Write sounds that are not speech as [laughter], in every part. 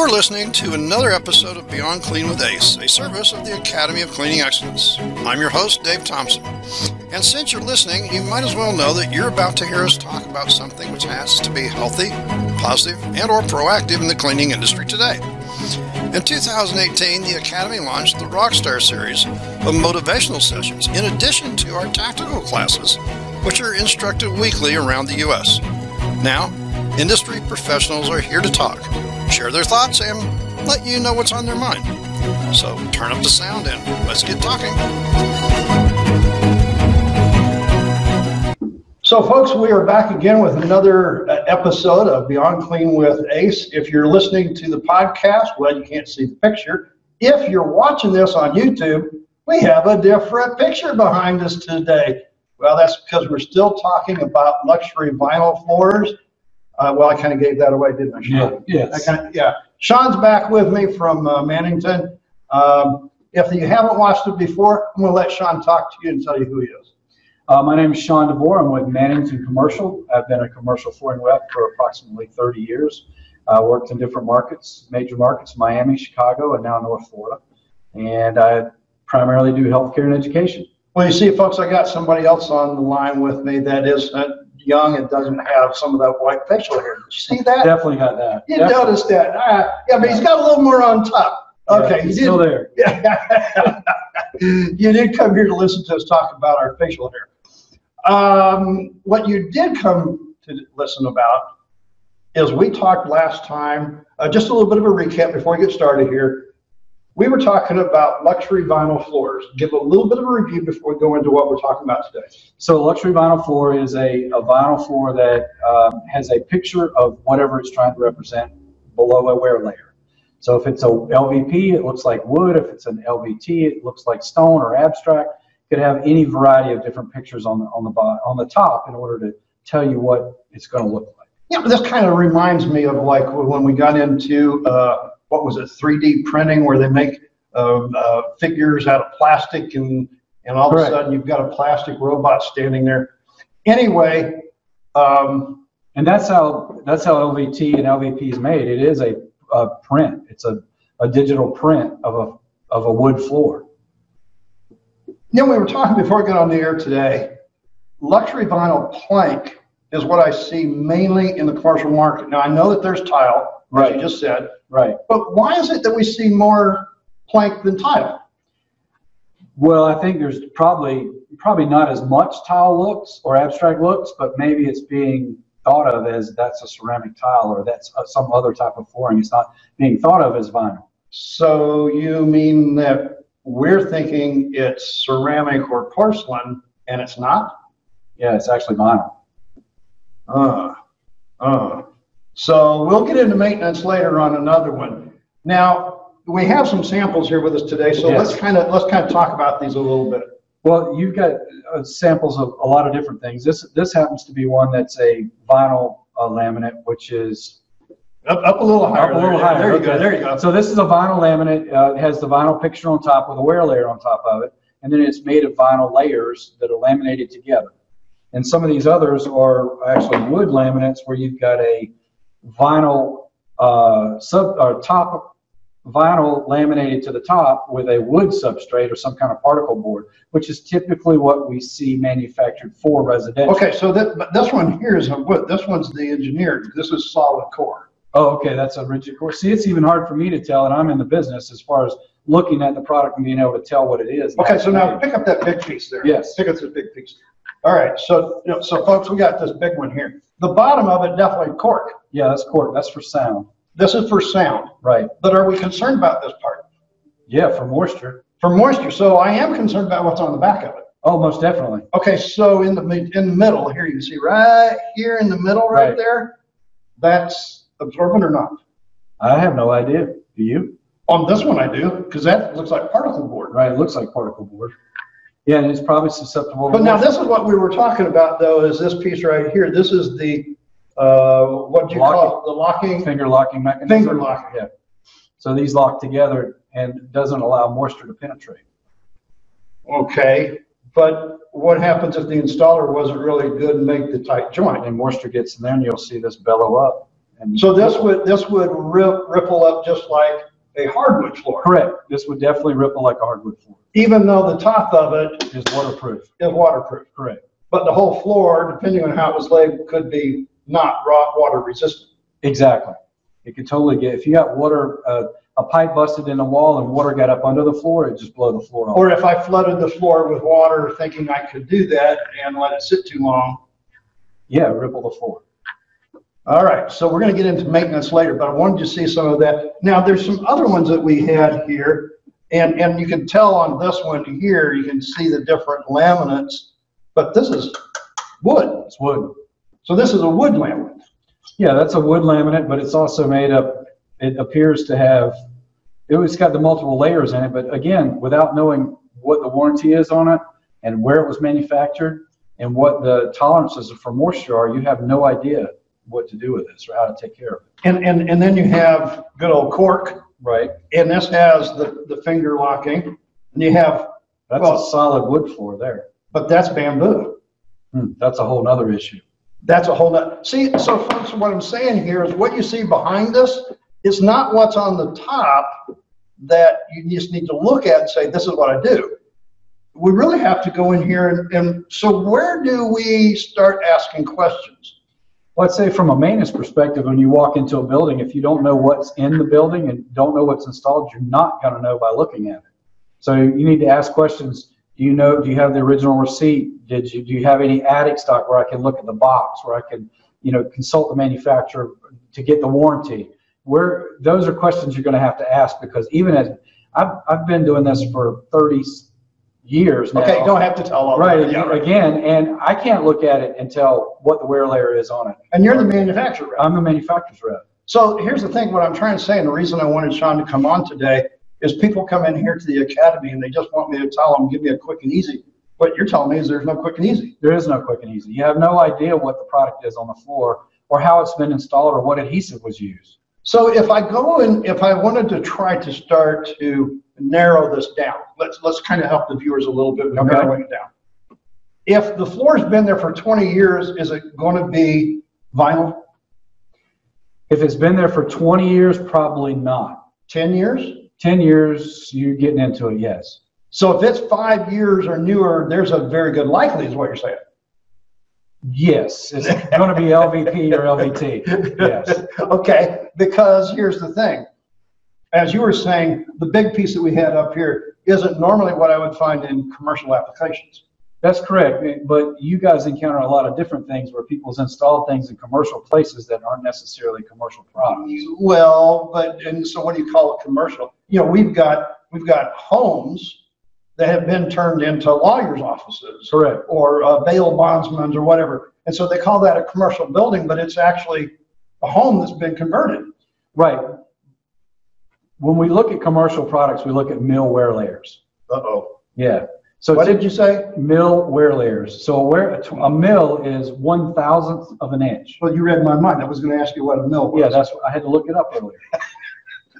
You are listening to another episode of Beyond Clean with ACE, a service of the Academy of Cleaning Excellence. I'm your host, Dave Thompson. And since you're listening, you might as well know that you're about to hear us talk about something which has to be healthy, positive, and or proactive in the cleaning industry today. In 2018, the Academy launched the Rockstar series of motivational sessions in addition to our tactical classes, which are instructed weekly around the U.S. Now, industry professionals are here to talk share their thoughts, and let you know what's on their mind. So turn up the sound and let's get talking. So, folks, we are back again with another uh, episode of Beyond Clean with Ace. If you're listening to the podcast, well, you can't see the picture. If you're watching this on YouTube, we have a different picture behind us today. Well, that's because we're still talking about luxury vinyl floors uh, well, I kind of gave that away, didn't I, Sean? Yeah, yes. I kinda, yeah. Sean's back with me from uh, Mannington. Um, if you haven't watched it before, I'm going to let Sean talk to you and tell you who he is. Uh, my name is Sean DeBoer. I'm with Mannington Commercial. I've been a commercial flooring rep for approximately 30 years. I worked in different markets, major markets, Miami, Chicago, and now North Florida. And I primarily do healthcare and education. Well, you see, folks, I got somebody else on the line with me that is uh, young and doesn't have some of that white facial hair. Did you see that? Definitely got that. You Definitely. noticed that? Uh, yeah, but he's got a little more on top. Okay, Yeah, he's still there. Yeah. [laughs] you did come here to listen to us talk about our facial hair. Um, what you did come to listen about is we talked last time, uh, just a little bit of a recap before we get started here. We were talking about luxury vinyl floors. Give a little bit of a review before we go into what we're talking about today. So luxury vinyl floor is a, a vinyl floor that um, has a picture of whatever it's trying to represent below a wear layer. So if it's a LVP, it looks like wood. If it's an LVT, it looks like stone or abstract. It could have any variety of different pictures on the on the bottom, on the top in order to tell you what it's going to look like. Yeah, this kind of reminds me of like when we got into uh, what was it, 3D printing, where they make uh, uh, figures out of plastic, and and all of a sudden you've got a plastic robot standing there. Anyway, um, And that's how that's how LVT and LVP is made. It is a, a print. It's a, a digital print of a of a wood floor. you know, we were talking before we got on the air today. Luxury vinyl plank is what I see mainly in the commercial market. Now I know that there's tile, Right. you just said, Right. but why is it that we see more plank than tile? Well, I think there's probably probably not as much tile looks or abstract looks, but maybe it's being thought of as that's a ceramic tile or that's uh, some other type of flooring. It's not being thought of as vinyl. So you mean that we're thinking it's ceramic or porcelain and it's not? Yeah, it's actually vinyl. Uh, uh. So we'll get into maintenance later on another one. Now, we have some samples here with us today, so Yes. let's kind of, let's kind of talk about these a little bit. Well, you've got uh, samples of a lot of different things. This this happens to be one that's a vinyl uh, laminate, which is Up, up a little higher. Up a little there. higher, There you go, there you go. So this is a vinyl laminate. Uh, it has the vinyl picture on top with a wear layer on top of it, and then it's made of vinyl layers that are laminated together. And some of these others are actually wood laminates where you've got a vinyl uh, sub or top vinyl laminated to the top with a wood substrate or some kind of particle board, which is typically what we see manufactured for residential. Okay, so that, but this one here is a wood, this one's the engineered, this is solid core. Oh, okay, that's a rigid core. See, it's even hard for me to tell, and I'm in the business as far as looking at the product and being able to tell what it is. Okay, so now pick up that big piece there. Yes. Pick up this big piece. All right, so, you know, so folks, we got this big one here. The bottom of it definitely cork. Yeah, that's cork. That's for sound. This is for sound, Right. but are we concerned about this part? Yeah, for moisture. For moisture, so I am concerned about what's on the back of it. Oh, most definitely. Okay, so in the, in the middle, here you can see right here in the middle, right Right. there, that's absorbent or not? I have no idea. Do you? On this one I do, because that looks like particle board. Right. It looks like particle board. Yeah, and it's probably susceptible. to But now this is what we were talking about though, is this piece right here. This is the, uh, what do you call it? The locking? finger locking mechanism. Finger locking. Yeah. So these lock together and doesn't allow moisture to penetrate. Okay, but what happens if the installer wasn't really good and make the tight joint? And moisture gets in there, and you'll see this bellow up, and So this would, this would rip, ripple up just like a hardwood floor, correct. This would definitely ripple like a hardwood floor. even though the top of it Is waterproof. is waterproof. Correct. But the whole floor, depending on how it was laid, could be not raw water resistant. Exactly. It could totally get if you got water, uh, a pipe busted in the wall and water got up under the floor, it just blow the floor off. Or if I flooded the floor with water thinking I could do that and let it sit too long. yeah, ripple the floor. All right, so we're gonna get into maintenance later, but I wanted to see some of that. Now, there's some other ones that we had here, and, and you can tell on this one here, you can see the different laminates, but this is wood. It's wood. So this is a wood laminate. Yeah, that's a wood laminate, but it's also made up. It appears to have. It's got the multiple layers in it, but again, without knowing what the warranty is on it and where it was manufactured and what the tolerances for moisture are, you have no idea what to do with this or how to take care of it. And, and, and then you have good old cork, Right. and this has the, the finger locking, and you have, That's Well- a solid wood floor there. but that's bamboo. Hmm, that's a whole other issue. That's a whole nother, see, so folks, what I'm saying here is what you see behind us, it's not what's on the top that you just need to look at and say, this is what I do. We really have to go in here and, and so where do we start asking questions? I'd say from a maintenance perspective, when you walk into a building, if you don't know what's in the building and don't know what's installed, you're not going to know by looking at it. So you need to ask questions. Do you know, do you have the original receipt? Did you, do you have any attic stock where I can look at the box, where I can, you know, consult the manufacturer to get the warranty? Where, those are questions you're going to have to ask because even as, I've, I've been doing this for 30 years now. Okay, don't have to tell all that. Yeah, right. again, and I can't look at it and tell what the wear layer is on it. And you're the manufacturer. I'm the manufacturer's rep. So here's the thing, what I'm trying to say, and the reason I wanted Sean to come on today is people come in here to the academy and they just want me to tell them, give me a quick and easy. What you're telling me is there's no quick and easy. There is no quick and easy. You have no idea what the product is on the floor or how it's been installed or what adhesive was used. So if I go and if I wanted to try to start to narrow this down, let's, let's kind of help the viewers a little bit Okay. narrowing it down. If the floor's been there for 20 years, is it going to be vinyl? If it's been there for 20 years, probably not. 10 years? 10 years, you're getting into it, yes. So if it's five years or newer, there's a very good likely is what you're saying. Yes, it's [laughs] going to be LVP or LVT. Yes. [laughs] Okay, because here's the thing. As you were saying, the big piece that we had up here isn't normally what I would find in commercial applications. That's correct. But you guys encounter a lot of different things where people's installed things in commercial places that aren't necessarily commercial products. Well, but, and so what do you call it commercial? You know, we've got, we've got homes that have been turned into lawyers' offices Correct. or uh, bail bondsmen or whatever. And so they call that a commercial building, but it's actually a home that's been converted. Right. When we look at commercial products, we look at mil wear layers. Uh-oh. Yeah. So What did you say? mil wear layers. So a mil is one thousandth of an inch. Well, you read my mind. I was going to ask you what a mil was. Yeah, that's, I had to look it up earlier. [laughs]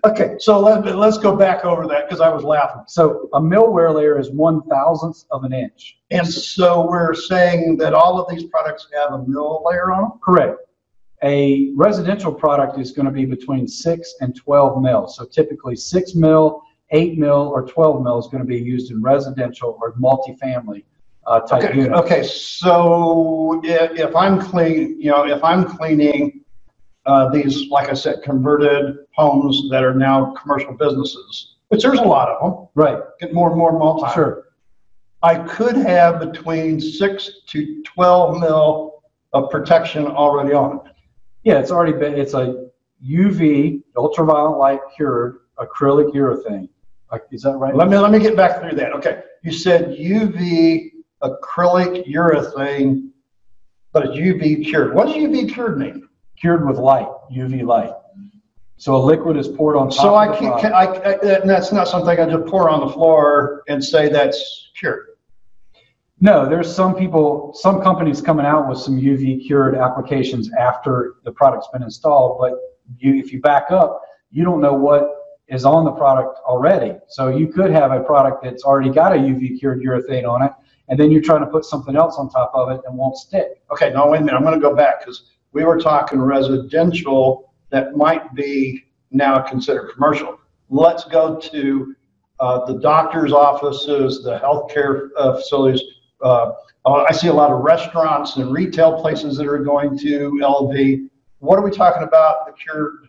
Okay, so let, let's go back over that because I was laughing. So a mil wear layer is one thousandth of an inch. And so we're saying that all of these products have a mil layer on them? Correct. A residential product is going to be between six and 12 mil. So typically six mil, eight mil, or 12 mil is going to be used in residential or multifamily uh, type Okay, units. okay, so if, if I'm clean, you know, if I'm cleaning uh, these, like I said, converted homes that are now commercial businesses, which there's a lot of them, Right, get more and more multi. sure. I could have between six to 12 mil of protection already on it. Yeah, it's already been, it's a UV, ultraviolet light cured acrylic urethane. Like, Is that right? Let me, let me get back through that. Okay, you said UV acrylic urethane, but it's UV cured. What does UV cured mean? Cured with light, UV light. So a liquid is poured on top So I can't, product. I, I, that's not something I just pour on the floor and say that's cured. No, there's some people, some companies coming out with some UV cured applications after the product's been installed, but you, if you back up, you don't know what is on the product already. So you could have a product that's already got a UV cured urethane on it, and then you're trying to put something else on top of it and won't stick. Okay, now wait a minute, I'm gonna go back because we were talking residential that might be now considered commercial. Let's go to uh, the doctor's offices, the healthcare uh, facilities. Uh, uh, I see a lot of restaurants and retail places that are going to LV. What are we talking about? The cured,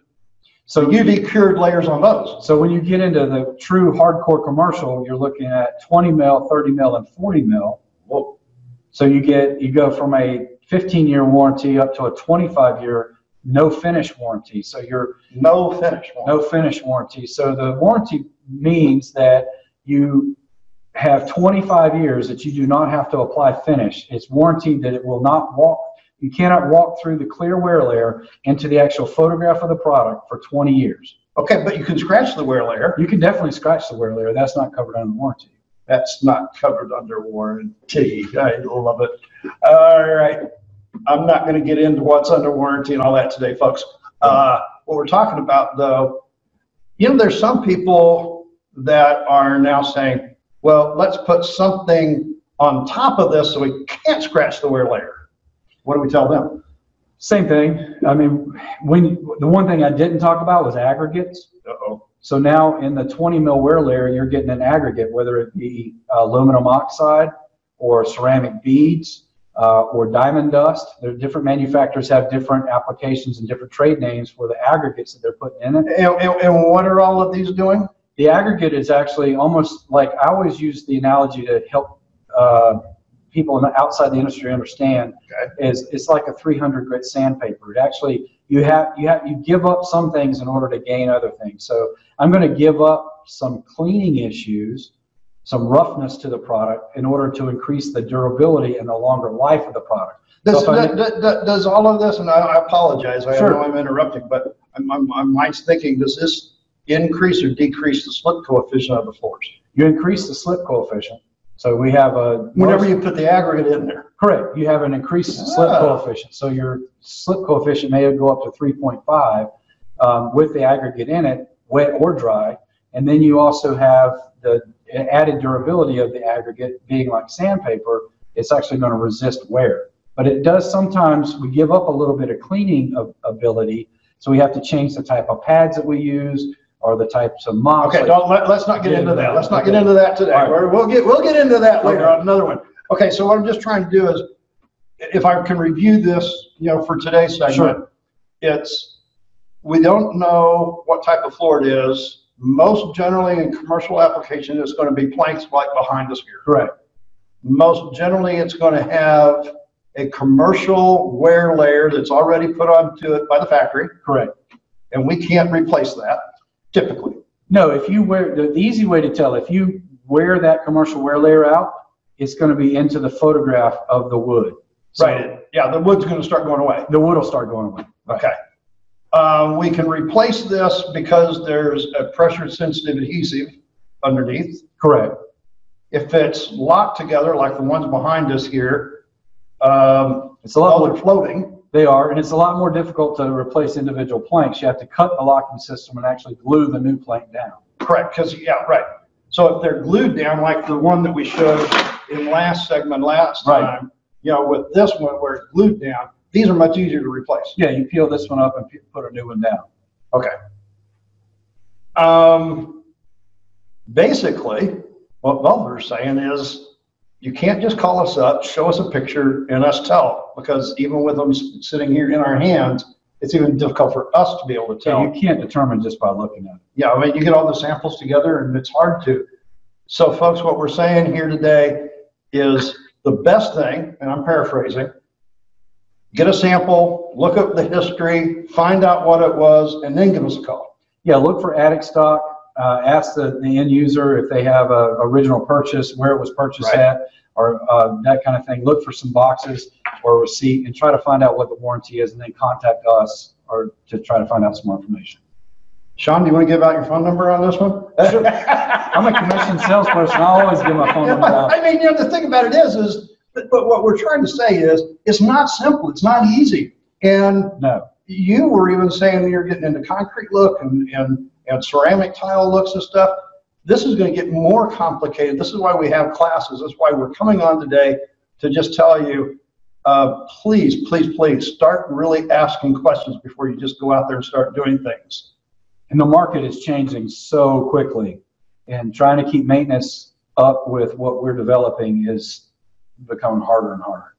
so UV cured layers on those. So when you get into the true hardcore commercial, you're looking at 20 mil, 30 mil, and 40 mil. Whoa. So you get you go from a 15 year warranty up to a 25 year no finish warranty. So you're No finish. one. no finish warranty. So the warranty means that you have 25 years that you do not have to apply finish. It's warranted that it will not walk. You cannot walk through the clear wear layer into the actual photograph of the product for 20 years. Okay, but you can scratch the wear layer. You can definitely scratch the wear layer. That's not covered under warranty. That's not covered under warranty. I love it. All right. I'm not going to get into what's under warranty and all that today, folks. Uh, what we're talking about, though, you know, there's some people that are now saying, well, let's put something on top of this so we can't scratch the wear layer. What do we tell them? Same thing. I mean, when the one thing I didn't talk about was aggregates. Uh-oh. So now in the 20 mil wear layer, you're getting an aggregate, whether it be uh, aluminum oxide or ceramic beads uh, or diamond dust. There different manufacturers have different applications and different trade names for the aggregates that they're putting in it. And, and, and what are all of these doing? The aggregate is actually almost like I always use the analogy to help uh, people outside the industry understand. Okay. Is it's like a 300 grit sandpaper. It actually you have you have you give up some things in order to gain other things. So I'm going to give up some cleaning issues, some roughness to the product in order to increase the durability and the longer life of the product. Does, So does, does- does all of this, and I, I apologize, I Sure. know I'm interrupting, but I'm, I'm, my mind's thinking, does this increase or decrease the slip coefficient of the floors? You increase the slip coefficient. So we have a Whenever you put the aggregate in there. Correct. You have an increased slip Ah. coefficient. So your slip coefficient may go up to 3.5 um, with the aggregate in it, wet or dry. And then you also have the added durability of the aggregate being like sandpaper. It's actually going to resist wear. But it does sometimes, we give up a little bit of cleaning of ability. So we have to change the type of pads that we use or the types of mops. Okay, like- don't, let, let's not get into that. Let's not get into that today. Right. We'll get, we'll get into that later Okay. on another one. Okay, so what I'm just trying to do is, if I can review this, you know, for today's segment, Sure. it's, we don't know what type of floor it is. Most generally in commercial application, it's going to be planks like behind us here. Correct. Most generally, it's going to have a commercial wear layer that's already put onto it by the factory, Correct. and we can't replace that typically. No, if you wear, the, the easy way to tell, if you wear that commercial wear layer out, it's gonna be into the photograph of the wood. So Right, yeah, the wood's gonna start going away. The wood will start going away. Okay. Um, we can replace this because there's a pressure sensitive adhesive underneath. Correct. If it's locked together like the ones behind us here, um, It's a lot they're floating, they are, and it's a lot more difficult to replace individual planks. You have to cut the locking system and actually glue the new plank down. correct, because, yeah, right. So if they're glued down like the one that we showed in last segment last Right. time, you know, with this one where it's glued down, these are much easier to replace. Yeah, you peel this one up and put a new one down. Okay. Um, basically, what Butler's saying is, you can't just call us up, show us a picture, and us tell, because even with them sitting here in our hands, it's even difficult for us to be able to tell. you can't determine just by looking at it. Yeah, I mean, you get all the samples together, and it's hard to. So folks, what we're saying here today is the best thing, and I'm paraphrasing, get a sample, look up the history, find out what it was, and then give us a call. Yeah, look for attic stock, uh, ask the, the end user if they have a original purchase, where it was purchased Right. at, or, uh, that kind of thing. Look for some boxes or receipt and try to find out what the warranty is and then contact us or to try to find out some more information. Sean, do you want to give out your phone number on this one? I'm a commission salesperson, I always give my phone number out. I mean, you know, the thing about it is, is, but but what we're trying to say is, it's not simple, it's not easy. And No, you were even saying you're getting into concrete look and, and, and ceramic tile looks and stuff. This is gonna get more complicated. This is why we have classes. That's why we're coming on today to just tell you, uh, please, please, please start really asking questions before you just go out there and start doing things. And the market is changing so quickly, and trying to keep maintenance up with what we're developing is becoming harder and harder.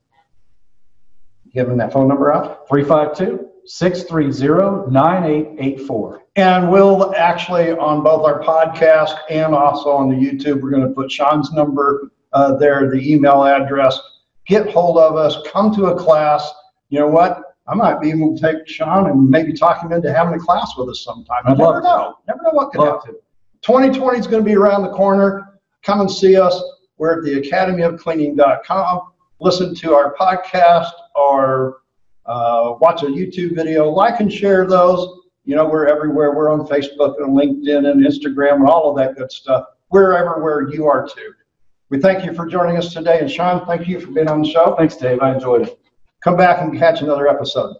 Giving that phone number out. 352 630 9884. And we'll actually, on both our podcast and also on the YouTube, we're going to put Sean's number uh, there, the email address. Get hold of us, come to a class. You know what? I might be able to take Sean and maybe talk him into having a class with us sometime. You never know. Never know what could happen. Love to. 2020 is going to be around the corner. Come and see us. We're at the academyofcleaning.com. Listen to our podcast or uh, watch a YouTube video. Like and share those. You know, we're everywhere. We're on Facebook and LinkedIn and Instagram and all of that good stuff. We're everywhere you are too. We thank you for joining us today. And Sean, thank you for being on the show. Thanks, Dave. I enjoyed it. Come back and catch another episode.